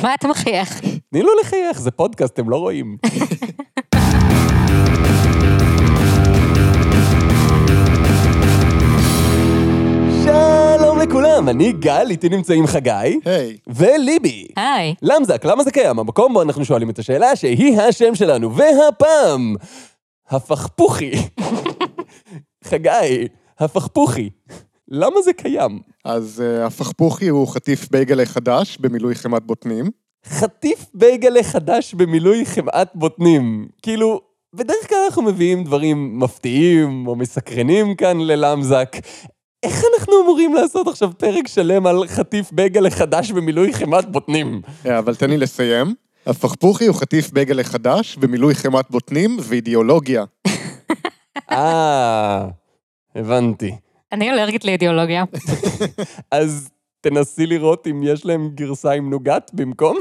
מה אתה מחייך? תני לו לחייך, זה פודקאסט, הם לא רואים. שלום לכולם, אני גל, איתי נמצאים חגי. היי. וליבי. היי. למזק, למה זה קיים? המקום בו אנחנו שואלים את השאלה שהיא השם שלנו, והפעם, הפכפוכי. חגי, הפכפוכי. למה זה קיים? אז uh, הפכפוכי הוא חטיף בייגלה חדש במילוי חמת בוטנים. חטיף בייגלה חדש במילוי חמאת בוטנים. כאילו, בדרך כלל אנחנו מביאים דברים מפתיעים או מסקרנים כאן ללמזק. איך אנחנו אמורים לעשות עכשיו פרק שלם על חטיף בייגלה חדש במילוי חמאת בוטנים? Yeah, אבל תן לי לסיים. הפכפוכי הוא חטיף בייגלה חדש במילוי חמת בוטנים ואידיאולוגיה. אה, הבנתי. אני אלרגית לאידיאולוגיה. אז תנסי לראות אם יש להם גרסה עם נוגת במקום.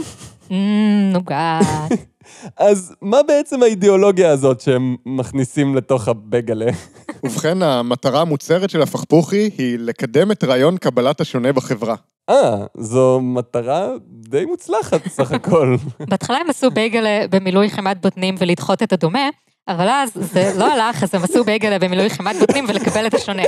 אמ, נוגת. אז מה בעצם האידיאולוגיה הזאת שהם מכניסים לתוך הבייגלה? ובכן, המטרה המוצהרת של הפכפוכי היא לקדם את רעיון קבלת השונה בחברה. אה, זו מטרה די מוצלחת סך הכל. בהתחלה הם עשו בייגלה במילוי חמת בוטנים ולדחות את הדומה, אבל אז זה לא הלך, אז הם עשו בייגלה במילוי חמת בוטנים ולקבל את השונה.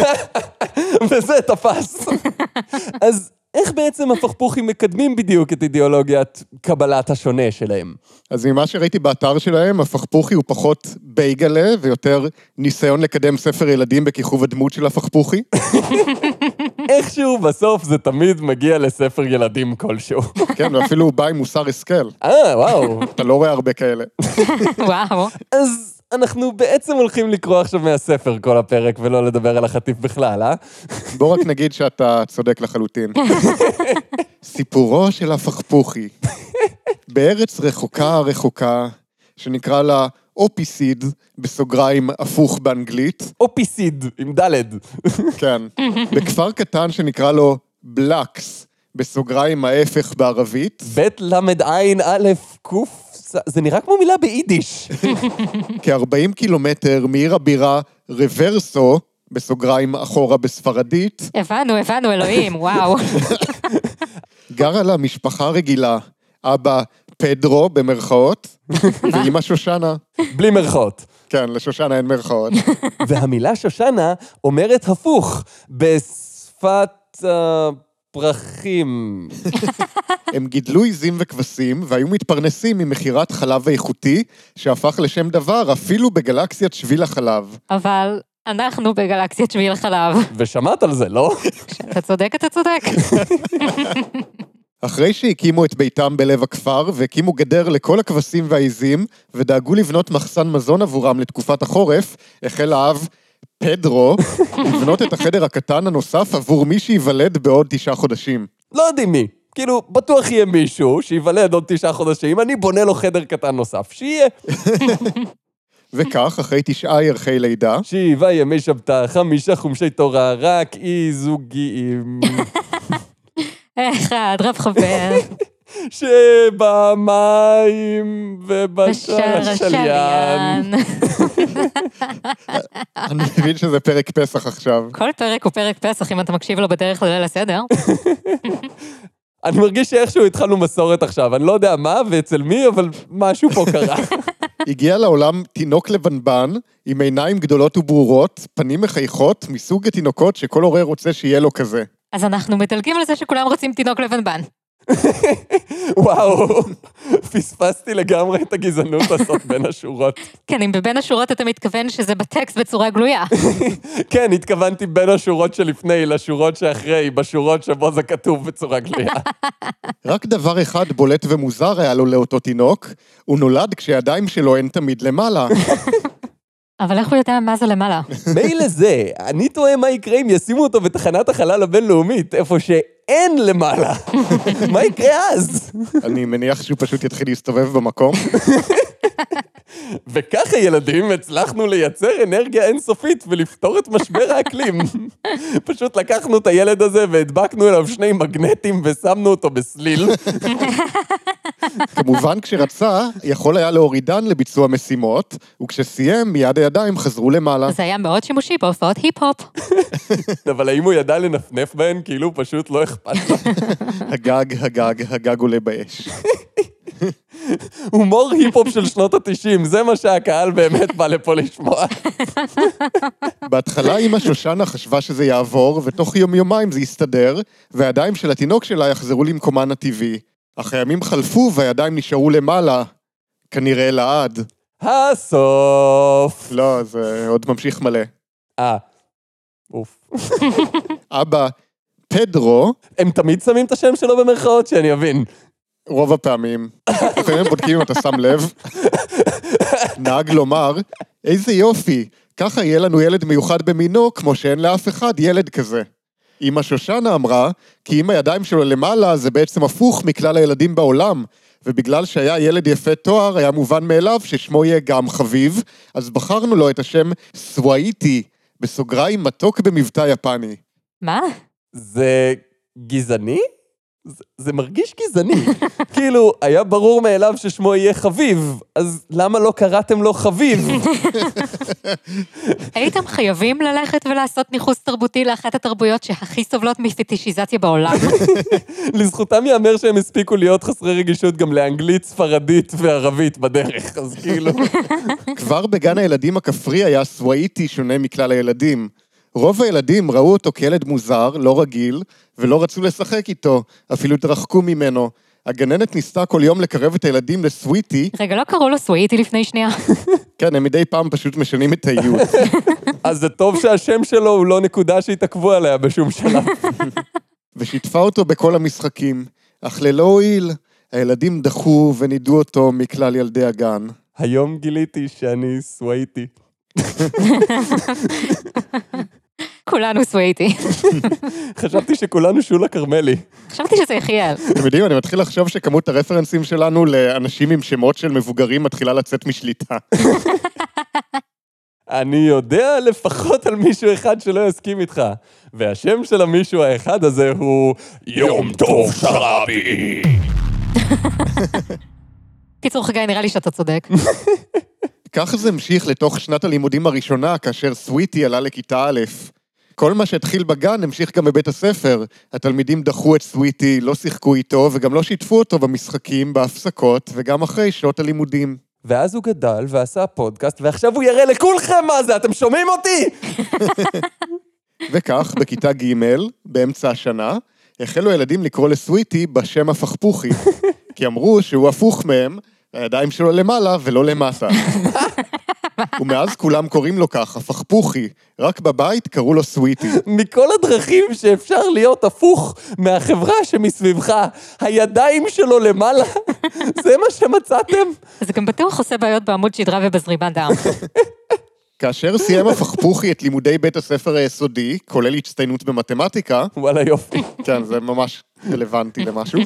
וזה תפס. אז איך בעצם הפכפוכים מקדמים בדיוק את אידיאולוגיית קבלת השונה שלהם? אז ממה שראיתי באתר שלהם, הפכפוכי הוא פחות בייגלה ויותר ניסיון לקדם ספר ילדים בכיכוב הדמות של הפכפוכי. איכשהו בסוף זה תמיד מגיע לספר ילדים כלשהו. כן, ואפילו הוא בא עם מוסר השכל. אה, וואו. אתה לא רואה הרבה כאלה. וואו. אז אנחנו בעצם הולכים לקרוא עכשיו מהספר כל הפרק ולא לדבר על החטיף בכלל, אה? בוא רק נגיד שאתה צודק לחלוטין. סיפורו של הפכפוכי. בארץ רחוקה רחוקה, שנקרא לה אופיסיד, בסוגריים הפוך באנגלית, אופיסיד, עם דלת. כן, בכפר קטן שנקרא לו בלקס, בסוגריים ההפך בערבית, בית למד עין א' ק', זה נראה כמו מילה ביידיש. כ-40 קילומטר מעיר הבירה רוורסו, בסוגריים אחורה בספרדית, הבנו, הבנו, אלוהים, וואו. גרה לה משפחה רגילה, אבא פדרו במרכאות, ואימא שושנה. בלי מרכאות. כן, לשושנה אין מרכאות. והמילה שושנה אומרת הפוך, בשפת הפרחים. הם גידלו עיזים וכבשים והיו מתפרנסים ממכירת חלב איכותי, שהפך לשם דבר אפילו בגלקסיית שביל החלב. אבל אנחנו בגלקסיית שביל החלב. ושמעת על זה, לא? כשאתה צודק, אתה צודק. אחרי שהקימו את ביתם בלב הכפר והקימו גדר לכל הכבשים והעיזים ודאגו לבנות מחסן מזון עבורם לתקופת החורף, החל האב פדרו לבנות את החדר הקטן הנוסף עבור מי שייוולד בעוד תשעה חודשים. לא יודעים מי. כאילו, בטוח יהיה מישהו שייוולד עוד תשעה חודשים, אני בונה לו חדר קטן נוסף, שיהיה. וכך, אחרי תשעה ירחי לידה, שבעה ימי שבתא, חמישה חומשי תורה, רק אי זוגיים. אחד, רב חבר. שבמים ובשר בשער השליין. השליין. אני מבין שזה פרק פסח עכשיו. כל פרק הוא פרק פסח, אם אתה מקשיב לו בדרך לליל הסדר. אני מרגיש שאיכשהו התחלנו מסורת עכשיו, אני לא יודע מה ואצל מי, אבל משהו פה קרה. הגיע לעולם תינוק לבנבן, עם עיניים גדולות וברורות, פנים מחייכות, מסוג התינוקות שכל הורה רוצה שיהיה לו כזה. אז אנחנו מדלגים על זה שכולם רוצים תינוק לבנבן. וואו, פספסתי לגמרי את הגזענות הזאת בין השורות. כן, אם בבין השורות אתה מתכוון שזה בטקסט בצורה גלויה. כן, התכוונתי בין השורות שלפני לשורות שאחרי, בשורות שבו זה כתוב בצורה גלויה. רק דבר אחד בולט ומוזר היה לו לאותו תינוק, הוא נולד כשידיים שלו הן תמיד למעלה. אבל איך הוא יודע מה זה למעלה? מילא זה, אני תוהה מה יקרה אם ישימו אותו בתחנת החלל הבינלאומית, איפה שאין למעלה. מה יקרה אז? אני מניח שהוא פשוט יתחיל להסתובב במקום. וככה, ילדים, הצלחנו לייצר אנרגיה אינסופית ולפתור את משבר האקלים. פשוט לקחנו את הילד הזה והדבקנו אליו שני מגנטים ושמנו אותו בסליל. כמובן, כשרצה, יכול היה להורידן לביצוע משימות, וכשסיים, מיד הידיים חזרו למעלה. זה היה מאוד שימושי בהופעות היפ-הופ. אבל האם הוא ידע לנפנף בהן? כאילו פשוט לא אכפת לו. הגג, הגג, הגג עולה באש. הומור היפ-הופ של שנות ה-90, זה מה שהקהל באמת בא לפה לשמוע. בהתחלה אמא שושנה חשבה שזה יעבור, ותוך יום-יומיים זה יסתדר, והידיים של התינוק שלה יחזרו למקומן הטבעי. אך הימים חלפו והידיים נשארו למעלה. כנראה לעד. הסוף. לא, זה עוד ממשיך מלא. אה. אוף. אבא, פדרו, הם תמיד שמים את השם שלו במרכאות, שאני אבין. רוב הפעמים, לפעמים הם בודקים אם אתה שם לב, נהג לומר, איזה יופי, ככה יהיה לנו ילד מיוחד במינו, כמו שאין לאף אחד ילד כזה. אמא שושנה אמרה, כי אם הידיים שלו למעלה זה בעצם הפוך מכלל הילדים בעולם, ובגלל שהיה ילד יפה תואר, היה מובן מאליו ששמו יהיה גם חביב, אז בחרנו לו את השם סוואיטי, בסוגריים מתוק במבטא יפני. מה? זה גזעני? זה, זה מרגיש גזעני. כאילו, היה ברור מאליו ששמו יהיה חביב, אז למה לא קראתם לו חביב? הייתם חייבים ללכת ולעשות ניכוס תרבותי לאחת התרבויות שהכי סובלות מפטישיזציה בעולם. לזכותם ייאמר שהם הספיקו להיות חסרי רגישות גם לאנגלית, ספרדית וערבית בדרך, אז כאילו... כבר בגן הילדים הכפרי היה סוואיטי שונה מכלל הילדים. רוב הילדים ראו אותו כילד מוזר, לא רגיל, ולא רצו לשחק איתו, אפילו התרחקו ממנו. הגננת ניסתה כל יום לקרב את הילדים לסוויטי, רגע, לא קראו לו סוויטי לפני שנייה? כן, הם מדי פעם פשוט משנים את האיות. אז זה טוב שהשם שלו הוא לא נקודה שהתעכבו עליה בשום שלב. ושיתפה אותו בכל המשחקים. אך ללא הועיל, הילדים דחו ונידו אותו מכלל ילדי הגן. היום גיליתי שאני סווייטי. כולנו סוויטי. חשבתי שכולנו שולה כרמלי. חשבתי שזה יחיאל. אתם יודעים, אני מתחיל לחשוב שכמות הרפרנסים שלנו לאנשים עם שמות של מבוגרים מתחילה לצאת משליטה. אני יודע לפחות על מישהו אחד שלא יסכים איתך, והשם של המישהו האחד הזה הוא יום טוב שרבי. קיצור, חגי, נראה לי שאתה צודק. כך זה המשיך לתוך שנת הלימודים הראשונה, כאשר סוויטי עלה לכיתה א'. כל מה שהתחיל בגן המשיך גם בבית הספר. התלמידים דחו את סוויטי, לא שיחקו איתו, וגם לא שיתפו אותו במשחקים, בהפסקות, וגם אחרי שעות הלימודים. ואז הוא גדל ועשה פודקאסט, ועכשיו הוא יראה לכולכם מה זה, אתם שומעים אותי? וכך, בכיתה ג', באמצע השנה, החלו הילדים לקרוא לסוויטי בשם הפכפוכי, כי אמרו שהוא הפוך מהם, הידיים שלו למעלה ולא למטה. ומאז כולם קוראים לו כך, הפכפוכי, רק בבית קראו לו סוויטי. מכל הדרכים שאפשר להיות הפוך מהחברה שמסביבך, הידיים שלו למעלה, זה מה שמצאתם? זה גם בטוח עושה בעיות בעמוד שדרה ובזרימת דם. כאשר סיים הפכפוכי את לימודי בית הספר היסודי, כולל הצטיינות במתמטיקה, וואלה יופי. כן, זה ממש רלוונטי למשהו.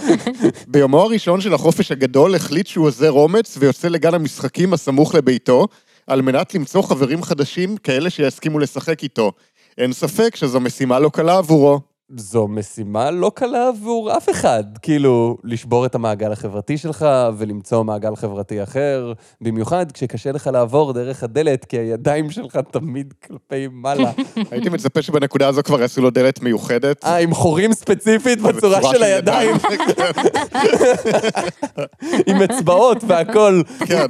ביומו הראשון של החופש הגדול החליט שהוא אוזר אומץ ויוצא לגן המשחקים הסמוך לביתו, על מנת למצוא חברים חדשים, כאלה שיסכימו לשחק איתו. אין ספק שזו משימה לא קלה עבורו. זו משימה לא קלה עבור אף אחד. כאילו, לשבור את המעגל החברתי שלך ולמצוא מעגל חברתי אחר, במיוחד כשקשה לך לעבור דרך הדלת, כי הידיים שלך תמיד כלפי מעלה. הייתי מצפה שבנקודה הזו כבר יעשו לו דלת מיוחדת. אה, עם חורים ספציפית בצורה של הידיים, עם אצבעות והכל. כן.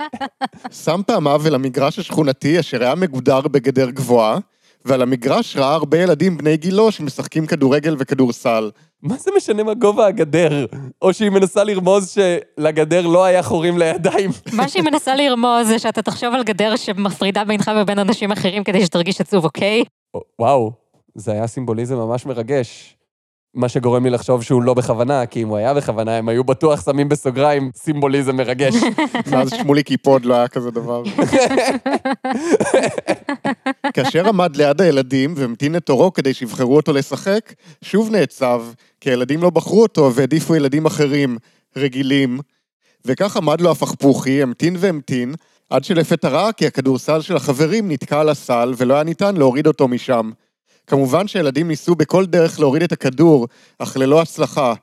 שם פעמיו אל המגרש השכונתי אשר היה מגודר בגדר גבוהה, ועל המגרש ראה הרבה ילדים בני גילו שמשחקים כדורגל וכדורסל. מה זה משנה מה גובה הגדר? או שהיא מנסה לרמוז שלגדר לא היה חורים לידיים. מה שהיא מנסה לרמוז זה שאתה תחשוב על גדר שמפרידה בינך ובין אנשים אחרים כדי שתרגיש עצוב, אוקיי? וואו, זה היה סימבוליזם ממש מרגש. מה שגורם לי לחשוב שהוא לא בכוונה, כי אם הוא היה בכוונה, הם היו בטוח שמים בסוגריים סימבוליזם מרגש. מאז שמוליק קיפוד לא היה כזה דבר. כאשר עמד ליד הילדים והמתין את תורו כדי שיבחרו אותו לשחק, שוב נעצב, כי הילדים לא בחרו אותו והעדיפו ילדים אחרים, רגילים. וכך עמד לו הפכפוכי, המתין והמתין, עד שלפתע ראה כי הכדורסל של החברים נתקע על הסל ולא היה ניתן להוריד אותו משם. כמובן שהילדים ניסו בכל דרך להוריד את הכדור, אך ללא הצלחה.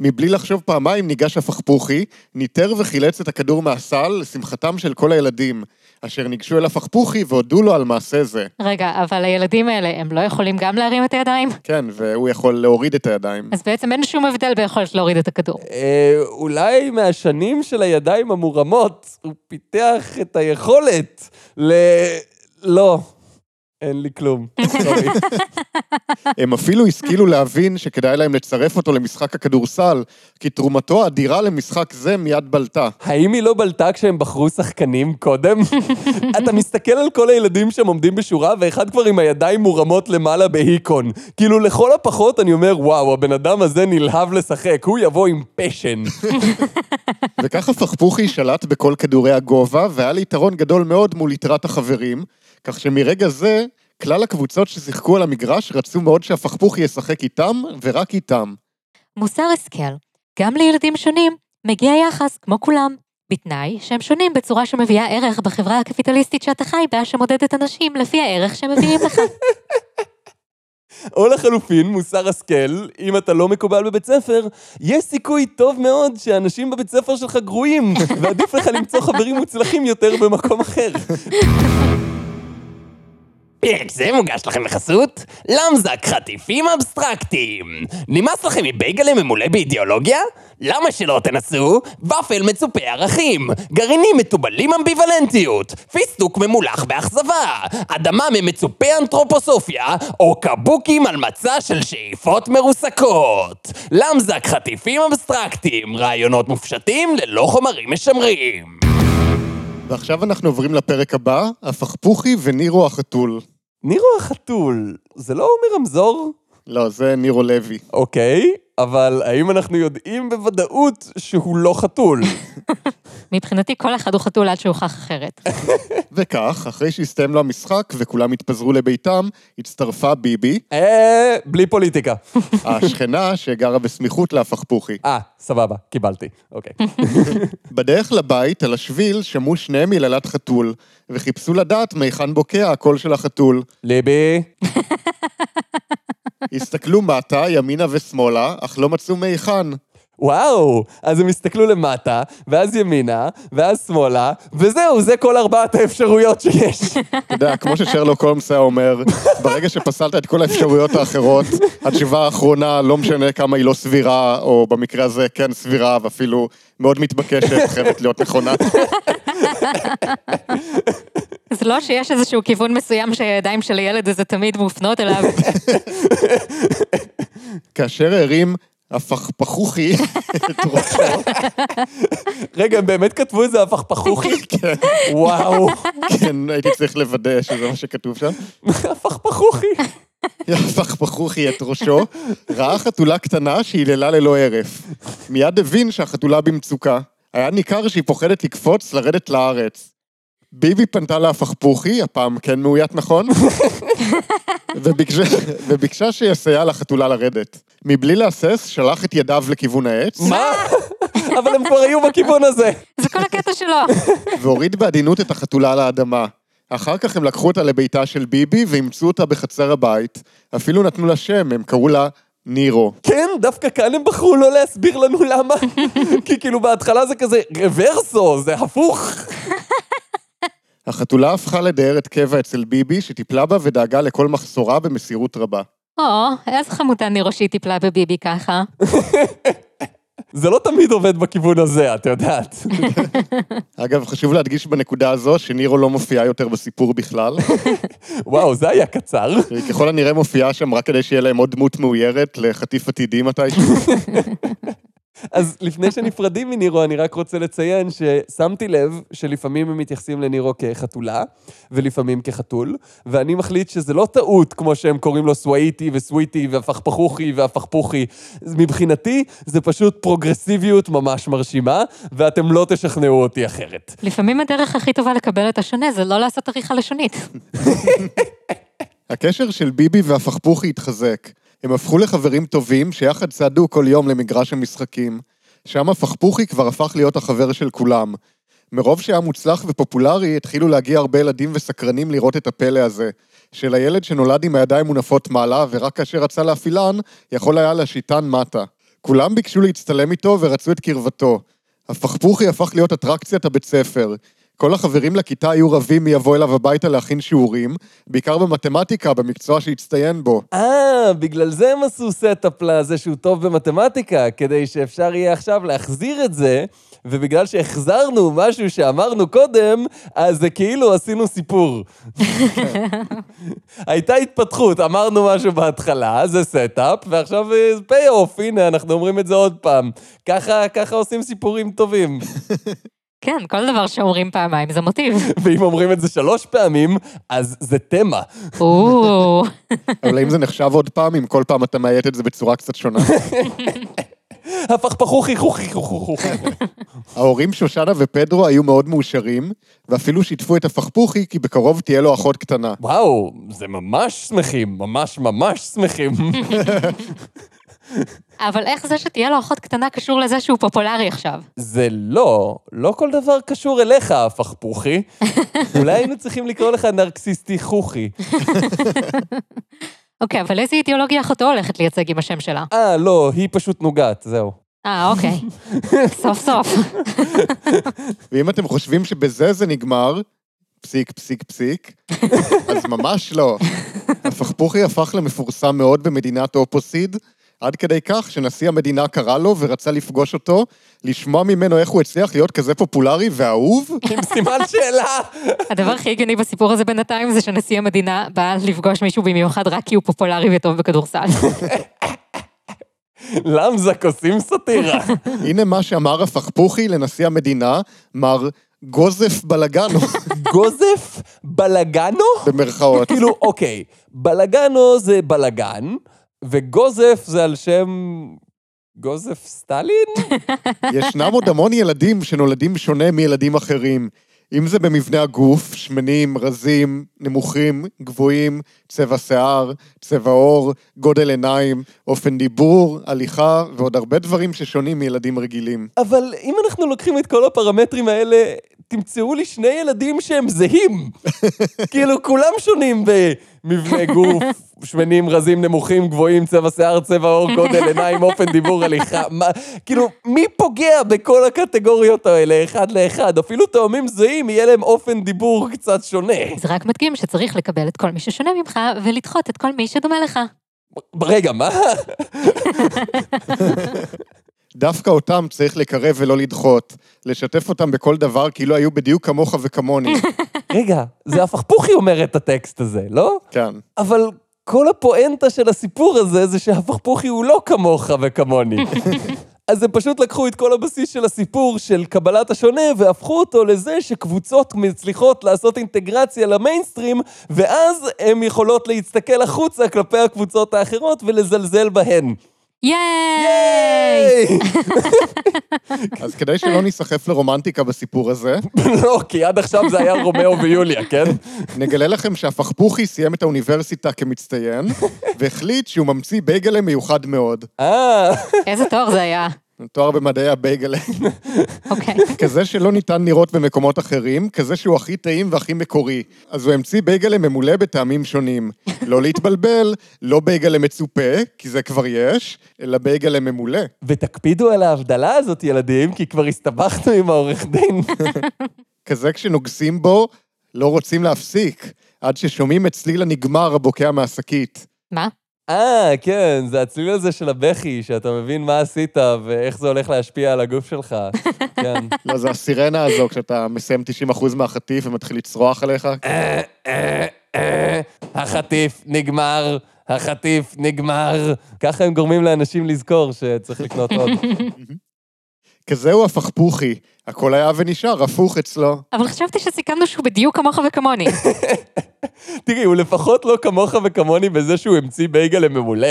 מבלי לחשוב פעמיים ניגש הפכפוכי, ניטר וחילץ את הכדור מהסל לשמחתם של כל הילדים, אשר ניגשו אל הפכפוכי והודו לו על מעשה זה. רגע, אבל הילדים האלה, הם לא יכולים גם להרים את הידיים? כן, והוא יכול להוריד את הידיים. אז בעצם אין שום הבדל ביכולת להוריד את הכדור. אה, אולי מהשנים של הידיים המורמות, הוא פיתח את היכולת ל... לא, אין לי כלום. הם אפילו השכילו להבין שכדאי להם לצרף אותו למשחק הכדורסל, כי תרומתו האדירה למשחק זה מיד בלטה. האם היא לא בלטה כשהם בחרו שחקנים קודם? אתה מסתכל על כל הילדים שם עומדים בשורה, ואחד כבר עם הידיים מורמות למעלה בהיקון. כאילו, לכל הפחות אני אומר, וואו, הבן אדם הזה נלהב לשחק, הוא יבוא עם פשן. וככה פכפוכי שלט בכל כדורי הגובה, והיה לי יתרון גדול מאוד מול יתרת החברים, כך שמרגע זה, כלל הקבוצות ששיחקו על המגרש רצו מאוד שהפכפוכי ישחק איתם, ורק איתם. מוסר השכל, גם לילדים שונים מגיע יחס כמו כולם, בתנאי שהם שונים בצורה שמביאה ערך בחברה הקפיטליסטית שאתה חי בה, שמודדת אנשים לפי הערך שהם מביאים לך. או לחלופין, מוסר השכל, אם אתה לא מקובל בבית ספר, יש סיכוי טוב מאוד שאנשים בבית ספר שלך גרועים, ועדיף לך למצוא חברים מוצלחים יותר במקום אחר. פרק זה מוגש לכם בחסות למזק חטיפים אבסטרקטיים. נמאס לכם מבייגלה ממולא באידיאולוגיה? למה שלא תנסו ופל מצופה ערכים, גרעינים מתובלים אמביוולנטיות, פיסטוק ממולח באכזבה, אדמה ממצופה אנתרופוסופיה, או קבוקים על מצע של שאיפות מרוסקות. למזק חטיפים אבסטרקטיים, רעיונות מופשטים ללא חומרים משמרים. ועכשיו אנחנו עוברים לפרק הבא, הפכפוכי ונירו החתול. נירו החתול, זה לא מרמזור? לא, זה נירו לוי. אוקיי, אבל האם אנחנו יודעים בוודאות שהוא לא חתול? מבחינתי כל אחד הוא חתול עד שהוכח אחרת. וכך, אחרי שהסתיים לו המשחק וכולם התפזרו לביתם, הצטרפה ביבי, אה, בלי פוליטיקה. השכנה שגרה בסמיכות להפכפוכי. אה, סבבה, קיבלתי, אוקיי. בדרך לבית, על השביל, שמעו שניהם יללת חתול, וחיפשו לדעת מהיכן בוקע הקול של החתול. ליבי, הסתכלו מטה, ימינה ושמאלה, אך לא מצאו מהיכן. וואו, אז הם הסתכלו למטה, ואז ימינה, ואז שמאלה, וזהו, זה כל ארבעת האפשרויות שיש. אתה יודע, כמו ששרלוק הולמס היה אומר, ברגע שפסלת את כל האפשרויות האחרות, התשובה האחרונה, לא משנה כמה היא לא סבירה, או במקרה הזה כן סבירה, ואפילו מאוד מתבקשת, חייבת להיות נכונה. זה לא שיש איזשהו כיוון מסוים שהידיים של הילד הזה תמיד מופנות אליו. כאשר הרים הפכפכוכי את ראשו, רגע, הם באמת כתבו את זה הפכפכוכי? כן, וואו, כן, הייתי צריך לוודא שזה מה שכתוב שם. הפכפכוכי. הפכפכוכי את ראשו, ראה חתולה קטנה שהיללה ללא הרף. מיד הבין שהחתולה במצוקה. היה ניכר שהיא פוחדת לקפוץ, לרדת לארץ. ביבי פנתה להפכפוכי, הפעם כן מאוית נכון, וביקשה, וביקשה שיסייע לחתולה לרדת. מבלי להסס, שלח את ידיו לכיוון העץ, מה? אבל הם כבר היו בכיוון הזה. זה כל הקטע שלו. והוריד בעדינות את החתולה לאדמה. אחר כך הם לקחו אותה לביתה של ביבי ואימצו אותה בחצר הבית. אפילו נתנו לה שם, הם קראו לה נירו. כן, דווקא כאן הם בחרו לא להסביר לנו למה. כי כאילו בהתחלה זה כזה רוורסו, זה הפוך. החתולה הפכה לדיירת קבע אצל ביבי, שטיפלה בה ודאגה לכל מחסורה במסירות רבה. או, איזה חמודה נירו שהיא טיפלה בביבי ככה. זה לא תמיד עובד בכיוון הזה, את יודעת. אגב, חשוב להדגיש בנקודה הזו שנירו לא מופיעה יותר בסיפור בכלל. וואו, זה היה קצר. היא ככל הנראה מופיעה שם רק כדי שיהיה להם עוד דמות מאוירת לחטיף עתידי מתישהו. אז לפני שנפרדים מנירו, אני רק רוצה לציין ששמתי לב שלפעמים הם מתייחסים לנירו כחתולה, ולפעמים כחתול, ואני מחליט שזה לא טעות, כמו שהם קוראים לו סווייטי וסוויטי והפכפכוכי והפכפוכי. מבחינתי, זה פשוט פרוגרסיביות ממש מרשימה, ואתם לא תשכנעו אותי אחרת. לפעמים הדרך הכי טובה לקבל את השונה זה לא לעשות עריכה לשונית. הקשר של ביבי והפכפוכי התחזק. הם הפכו לחברים טובים שיחד צעדו כל יום למגרש המשחקים. שם הפכפוכי כבר הפך להיות החבר של כולם. מרוב שהיה מוצלח ופופולרי, התחילו להגיע הרבה ילדים וסקרנים לראות את הפלא הזה. של הילד שנולד עם הידיים מונפות מעלה, ורק כאשר רצה להפעילן, יכול היה להשיטן מטה. כולם ביקשו להצטלם איתו ורצו את קרבתו. הפכפוכי הפך להיות אטרקציית הבית ספר. כל החברים לכיתה היו רבים מי יבוא אליו הביתה להכין שיעורים, בעיקר במתמטיקה, במקצוע שהצטיין בו. אה, בגלל זה הם עשו setup לזה שהוא טוב במתמטיקה, כדי שאפשר יהיה עכשיו להחזיר את זה, ובגלל שהחזרנו משהו שאמרנו קודם, אז זה כאילו עשינו סיפור. הייתה התפתחות, אמרנו משהו בהתחלה, זה setup, ועכשיו פיי אוף, הנה, אנחנו אומרים את זה עוד פעם. ככה, ככה עושים סיפורים טובים. כן, כל דבר שאומרים פעמיים זה מוטיב. ואם אומרים את זה שלוש פעמים, אז זה תמה. או, אבל האם זה נחשב עוד פעם, אם כל פעם אתה מאיית את זה בצורה קצת שונה? הפכפכוכי חוכי חוכי. ההורים שושנה ופדרו היו מאוד מאושרים, ואפילו שיתפו את הפכפוכי כי בקרוב תהיה לו אחות קטנה. וואו, זה ממש שמחים, ממש ממש שמחים. אבל איך זה שתהיה לו אחות קטנה קשור לזה שהוא פופולרי עכשיו? זה לא, לא כל דבר קשור אליך, הפכפוכי. אולי היינו צריכים לקרוא לך נרקסיסטי חוכי. אוקיי, אבל איזה אידיאולוגיה אחותו הולכת לייצג עם השם שלה? אה, לא, היא פשוט נוגעת, זהו. אה, אוקיי. סוף סוף. ואם אתם חושבים שבזה זה נגמר, פסיק, פסיק, פסיק, אז ממש לא. הפכפוכי הפך למפורסם מאוד במדינת אופוסיד, עד כדי כך שנשיא המדינה קרא לו ורצה לפגוש אותו, לשמוע ממנו איך הוא הצליח להיות כזה פופולרי ואהוב. עם סימן שאלה. הדבר הכי הגיוני בסיפור הזה בינתיים זה שנשיא המדינה בא לפגוש מישהו במיוחד רק כי הוא פופולרי וטוב בכדורסל. למזק עושים סאטירה. הנה מה שאמר הפכפוכי לנשיא המדינה, מר גוזף בלגנו, גוזף בלגנו? במרכאות. כאילו, אוקיי, בלגנו זה בלגן, וגוזף זה על שם... גוזף סטלין? ישנם עוד המון ילדים שנולדים שונה מילדים אחרים. אם זה במבנה הגוף, שמנים, רזים, נמוכים, גבוהים, צבע שיער, צבע עור, גודל עיניים, אופן דיבור, הליכה ועוד הרבה דברים ששונים מילדים רגילים. אבל אם אנחנו לוקחים את כל הפרמטרים האלה, תמצאו לי שני ילדים שהם זהים. כאילו, כולם שונים במבנה גוף, שמנים, רזים, נמוכים, גבוהים, צבע שיער, צבע עור, גודל עיניים, אופן דיבור, הליכה. מה, כאילו, מי פוגע בכל הקטגוריות האלה, אחד לאחד? אפילו תאומים זהים, יהיה להם אופן דיבור קצת שונה. זה רק מדגים שצריך לקבל את כל מי ששונה ממך ולדחות את כל מי שדומה לך. רגע, מה? דווקא אותם צריך לקרב ולא לדחות. לשתף אותם בכל דבר כאילו היו בדיוק כמוך וכמוני. רגע, זה הפכפוכי אומר את הטקסט הזה, לא? כן. אבל כל הפואנטה של הסיפור הזה זה שהפכפוכי הוא לא כמוך וכמוני. אז הם פשוט לקחו את כל הבסיס של הסיפור של קבלת השונה והפכו אותו לזה שקבוצות מצליחות לעשות אינטגרציה למיינסטרים, ואז הן יכולות להסתכל החוצה כלפי הקבוצות האחרות ולזלזל בהן. ייי! ייי! אז כדי שלא ניסחף לרומנטיקה בסיפור הזה, לא, כי עד עכשיו זה היה רומאו ויוליה, כן? נגלה לכם שהפכפוכי סיים את האוניברסיטה כמצטיין, והחליט שהוא ממציא בייגלה מיוחד מאוד. אה, איזה תואר זה היה? תואר במדעי הבייגלה. אוקיי. כזה שלא ניתן לראות במקומות אחרים, כזה שהוא הכי טעים והכי מקורי. אז הוא המציא בייגלה ממולא בטעמים שונים. לא להתבלבל, לא בייגלה מצופה, כי זה כבר יש, אלא בייגלה ממולא. ותקפידו על ההבדלה הזאת, ילדים, כי כבר הסתבכנו עם העורך דין. כזה כשנוגסים בו, לא רוצים להפסיק, עד ששומעים את צליל הנגמר הבוקע מהשקית. מה? אה, כן, זה הצליל הזה של הבכי, שאתה מבין מה עשית ואיך זה הולך להשפיע על הגוף שלך. כן. לא, זה הסירנה הזו, כשאתה מסיים 90% מהחטיף ומתחיל לצרוח עליך. אה, אה, אה, החטיף נגמר, החטיף נגמר. ככה הם גורמים לאנשים לזכור שצריך לקנות עוד. כזהו הפכפוכי, הכל היה ונשאר הפוך אצלו. אבל חשבתי שסיכמנו שהוא בדיוק כמוך וכמוני. תראי, הוא לפחות לא כמוך וכמוני בזה שהוא המציא בייגלה ממולא.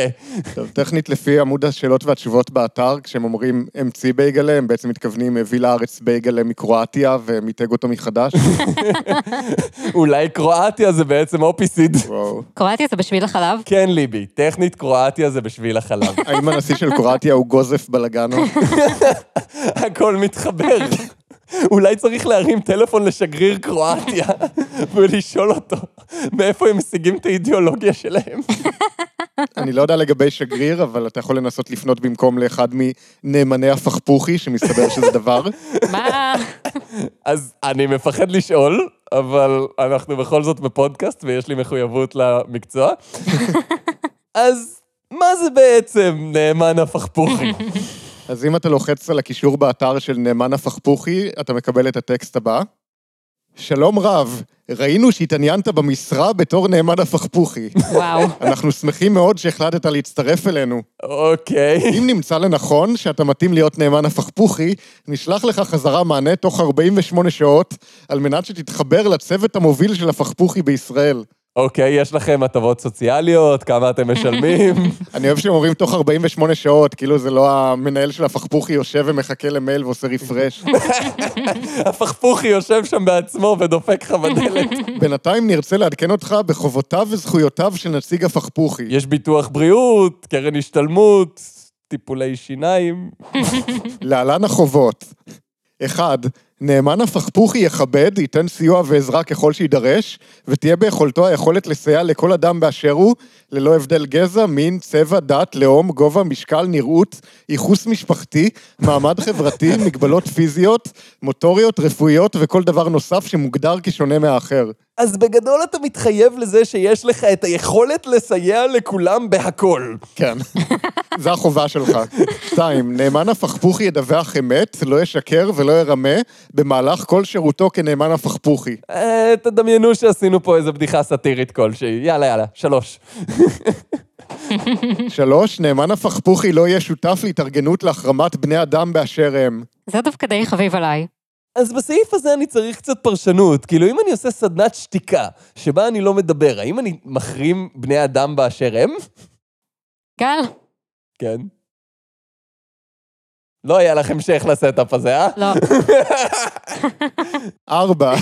טוב, טכנית לפי עמוד השאלות והתשובות באתר, כשהם אומרים המציא בייגלה, הם בעצם מתכוונים הביא לארץ בייגלה מקרואטיה ומיתג אותו מחדש. אולי קרואטיה זה בעצם אופיסיד. קרואטיה זה בשביל החלב? כן, ליבי, טכנית קרואטיה זה בשביל החלב. האם הנשיא של קרואטיה הוא גוזף בלגנו? הכל מתחבר. אולי צריך להרים טלפון לשגריר קרואטיה ולשאול אותו מאיפה הם משיגים את האידיאולוגיה שלהם. אני לא יודע לגבי שגריר, אבל אתה יכול לנסות לפנות במקום לאחד מנאמני הפכפוכי, שמסתבר שזה דבר. מה? אז אני מפחד לשאול, אבל אנחנו בכל זאת בפודקאסט ויש לי מחויבות למקצוע. אז מה זה בעצם נאמן הפכפוכי? אז אם אתה לוחץ על הקישור באתר של נאמן הפכפוכי, אתה מקבל את הטקסט הבא. שלום רב, ראינו שהתעניינת במשרה בתור נאמן הפכפוכי. וואו. אנחנו שמחים מאוד שהחלטת להצטרף אלינו. אוקיי. אם נמצא לנכון שאתה מתאים להיות נאמן הפכפוכי, נשלח לך חזרה מענה תוך 48 שעות, על מנת שתתחבר לצוות המוביל של הפכפוכי בישראל. אוקיי, יש לכם הטבות סוציאליות, כמה אתם משלמים? אני אוהב שהם אומרים תוך 48 שעות, כאילו זה לא המנהל של הפכפוכי יושב ומחכה למייל ועושה רפרש. הפכפוכי יושב שם בעצמו ודופק לך בדלת. בינתיים נרצה לעדכן אותך בחובותיו וזכויותיו של נציג הפכפוכי. יש ביטוח בריאות, קרן השתלמות, טיפולי שיניים. להלן החובות. 1. נאמן הפכפוכי יכבד, ייתן סיוע ועזרה ככל שיידרש, ותהיה ביכולתו היכולת לסייע לכל אדם באשר הוא, ללא הבדל גזע, מין, צבע, דת, לאום, גובה, משקל, נראות, ייחוס משפחתי, מעמד חברתי, מגבלות פיזיות, מוטוריות, רפואיות וכל דבר נוסף שמוגדר כשונה מהאחר. אז בגדול אתה מתחייב לזה שיש לך את היכולת לסייע לכולם בהכל. כן, זו החובה שלך. 2. נאמן הפכפוכי ידווח אמת, לא ישקר ולא ירמה, במהלך כל שירותו כנאמן הפכפוכי. אה, תדמיינו שעשינו פה איזה בדיחה סאטירית כלשהי. יאללה, יאללה, שלוש. 3. נאמן הפכפוכי לא יהיה שותף להתארגנות להחרמת בני אדם באשר הם. זה דווקא די חביב עליי. אז בסעיף הזה אני צריך קצת פרשנות. כאילו, אם אני עושה סדנת שתיקה, שבה אני לא מדבר, האם אני מחרים בני אדם באשר הם? גל? כן. לא היה לך המשך לסטאפ הזה, אה? לא. 4.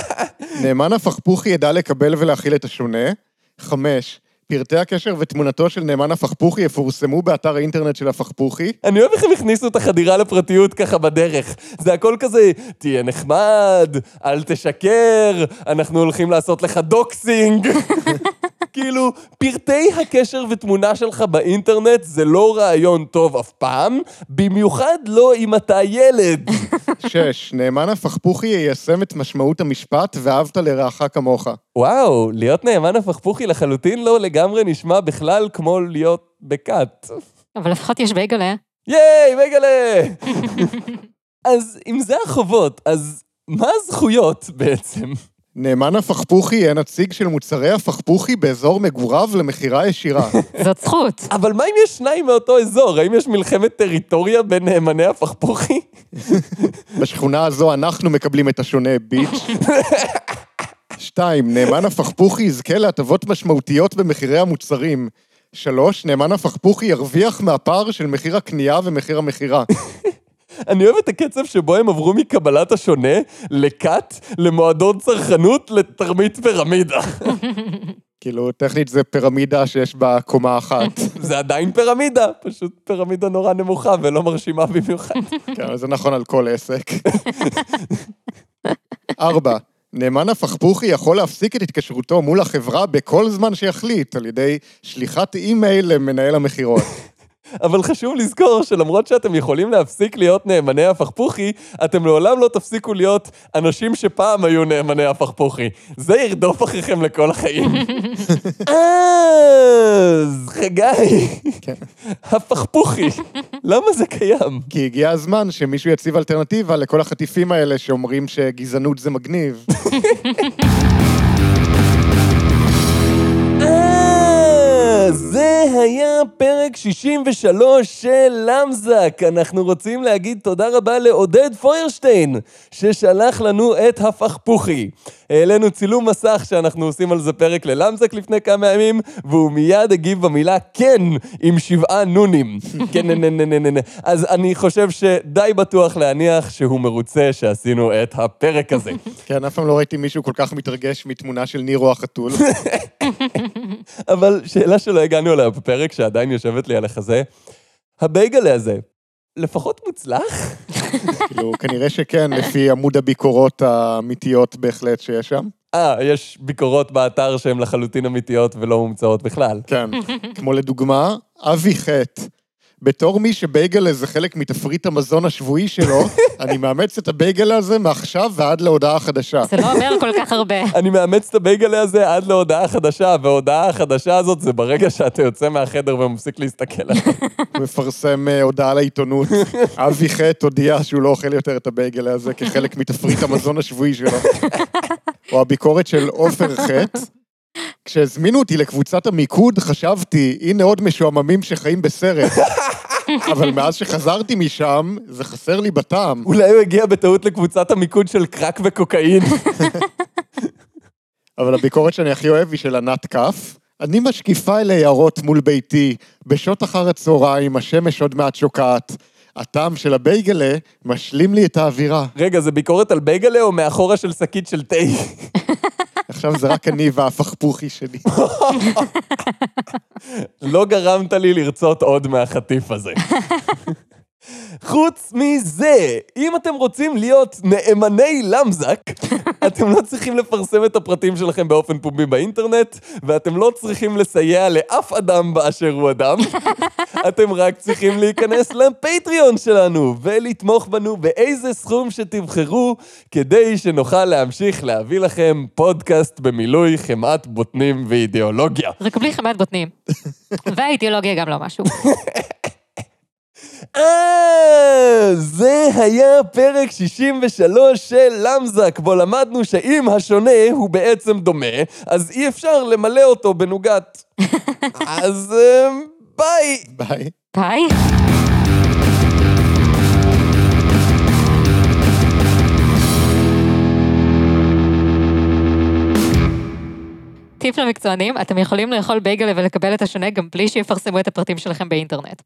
נאמן הפכפוכי ידע לקבל ולהכיל את השונה. 5. פרטי הקשר ותמונתו של נאמן הפכפוכי יפורסמו באתר האינטרנט של הפכפוכי. אני אוהב איך הם הכניסו את החדירה לפרטיות ככה בדרך. זה הכל כזה, תהיה נחמד, אל תשקר, אנחנו הולכים לעשות לך doxxing. כאילו, פרטי הקשר ותמונה שלך באינטרנט זה לא רעיון טוב אף פעם, במיוחד לא אם אתה ילד. 6. נאמן הפכפוכי יישם את משמעות המשפט ואהבת לרעך כמוך. וואו, להיות נאמן הפכפוכי לחלוטין לא לגמרי נשמע בכלל כמו להיות בכת. אבל לפחות יש בייגלה. ייי, מגלה! אז אם זה החובות, אז מה הזכויות בעצם? נאמן הפכפוכי יהיה נציג של מוצרי הפכפוכי באזור מגוריו למכירה ישירה. זאת זכות. אבל מה אם יש שניים מאותו אזור? האם יש מלחמת טריטוריה בין נאמני הפכפוכי? בשכונה הזו אנחנו מקבלים את השונה, ביץ'. 2. נאמן הפכפוכי יזכה להטבות משמעותיות במחירי המוצרים. 3. נאמן הפכפוכי ירוויח מהפער של מחיר הקנייה ומחיר המכירה. אני אוהב את הקצב שבו הם עברו מקבלת השונה, לכת, למועדון צרכנות, לתרמית פירמידה. כאילו, טכנית זה פירמידה שיש בה קומה אחת. זה עדיין פירמידה, פשוט פירמידה נורא נמוכה ולא מרשימה במיוחד. כן, זה נכון על כל עסק. 4. נאמן הפכפוכי יכול להפסיק את התקשרותו מול החברה בכל זמן שיחליט, על ידי שליחת אימייל למנהל המכירות. אבל חשוב לזכור שלמרות שאתם יכולים להפסיק להיות נאמני הפכפוכי, אתם לעולם לא תפסיקו להיות אנשים שפעם היו נאמני הפכפוכי. זה ירדוף אחריכם לכל החיים. אז, חגי, כן. הפכפוכי, למה זה קיים? כי הגיע הזמן שמישהו יציב אלטרנטיבה לכל החטיפים האלה שאומרים שגזענות זה מגניב. זה היה פרק 63 של למזק. אנחנו רוצים להגיד תודה רבה לעודד פוירשטיין, ששלח לנו את הפכפוכי. העלינו צילום מסך שאנחנו עושים על זה פרק ללמזק לפני כמה ימים, והוא מיד הגיב במילה כן, עם שבעה נונים. כן, נה, נה, נה, נה, נה. אז אני חושב שדי בטוח להניח שהוא מרוצה שעשינו את הפרק הזה. כן, אף פעם לא ראיתי מישהו כל כך מתרגש מתמונה של נירו החתול. אבל שאלה שלא הגענו אליה בפרק, שעדיין יושבת לי על החזה, הבייגלה הזה, לפחות מוצלח? כאילו, כנראה שכן, לפי עמוד הביקורות האמיתיות בהחלט שיש שם. אה, יש ביקורות באתר שהן לחלוטין אמיתיות ולא מומצאות בכלל. כן. כמו לדוגמה, אבי חטא. בתור מי שבייגלה זה חלק מתפריט המזון השבועי שלו, אני מאמץ את הבייגלה הזה מעכשיו ועד להודעה חדשה. זה לא אומר כל כך הרבה. אני מאמץ את הבייגלה הזה עד להודעה חדשה, וההודעה החדשה הזאת זה ברגע שאתה יוצא מהחדר ומפסיק להסתכל עליו. הוא מפרסם אה, הודעה לעיתונות. אבי חטא הודיע שהוא לא אוכל יותר את הבייגלה הזה כחלק מתפריט המזון השבועי שלו. או הביקורת של עופר חטא. כשהזמינו אותי לקבוצת המיקוד, חשבתי, הנה עוד משועממים שחיים בסרט. אבל מאז שחזרתי משם, זה חסר לי בטעם. אולי הוא הגיע בטעות לקבוצת המיקוד של קרק וקוקאין. אבל הביקורת שאני הכי אוהב היא של ענת כף. אני משקיפה אל היערות מול ביתי, בשעות אחר הצהריים, השמש עוד מעט שוקעת. הטעם של הבייגלה משלים לי את האווירה. רגע, זה ביקורת על בייגלה או מאחורה של שקית של תה? עכשיו זה רק אני והפכפוכי שלי. לא גרמת לי לרצות עוד מהחטיף הזה. חוץ מזה, אם אתם רוצים להיות נאמני למזק, אתם לא צריכים לפרסם את הפרטים שלכם באופן פומבי באינטרנט, ואתם לא צריכים לסייע לאף אדם באשר הוא אדם. אתם רק צריכים להיכנס לפטריון שלנו, ולתמוך בנו באיזה סכום שתבחרו, כדי שנוכל להמשיך להביא לכם פודקאסט במילוי חמאת בוטנים ואידיאולוגיה. רק בלי חמת בוטנים. והאידיאולוגיה גם לא משהו. אה, זה היה פרק 63 של למזק, בו למדנו שאם השונה הוא בעצם דומה, אז אי אפשר למלא אותו בנוגת. אז אה, ביי. ביי. ביי. טיפ למקצוענים, אתם יכולים לאכול בייגלה ולקבל את השונה גם בלי שיפרסמו את הפרטים שלכם באינטרנט.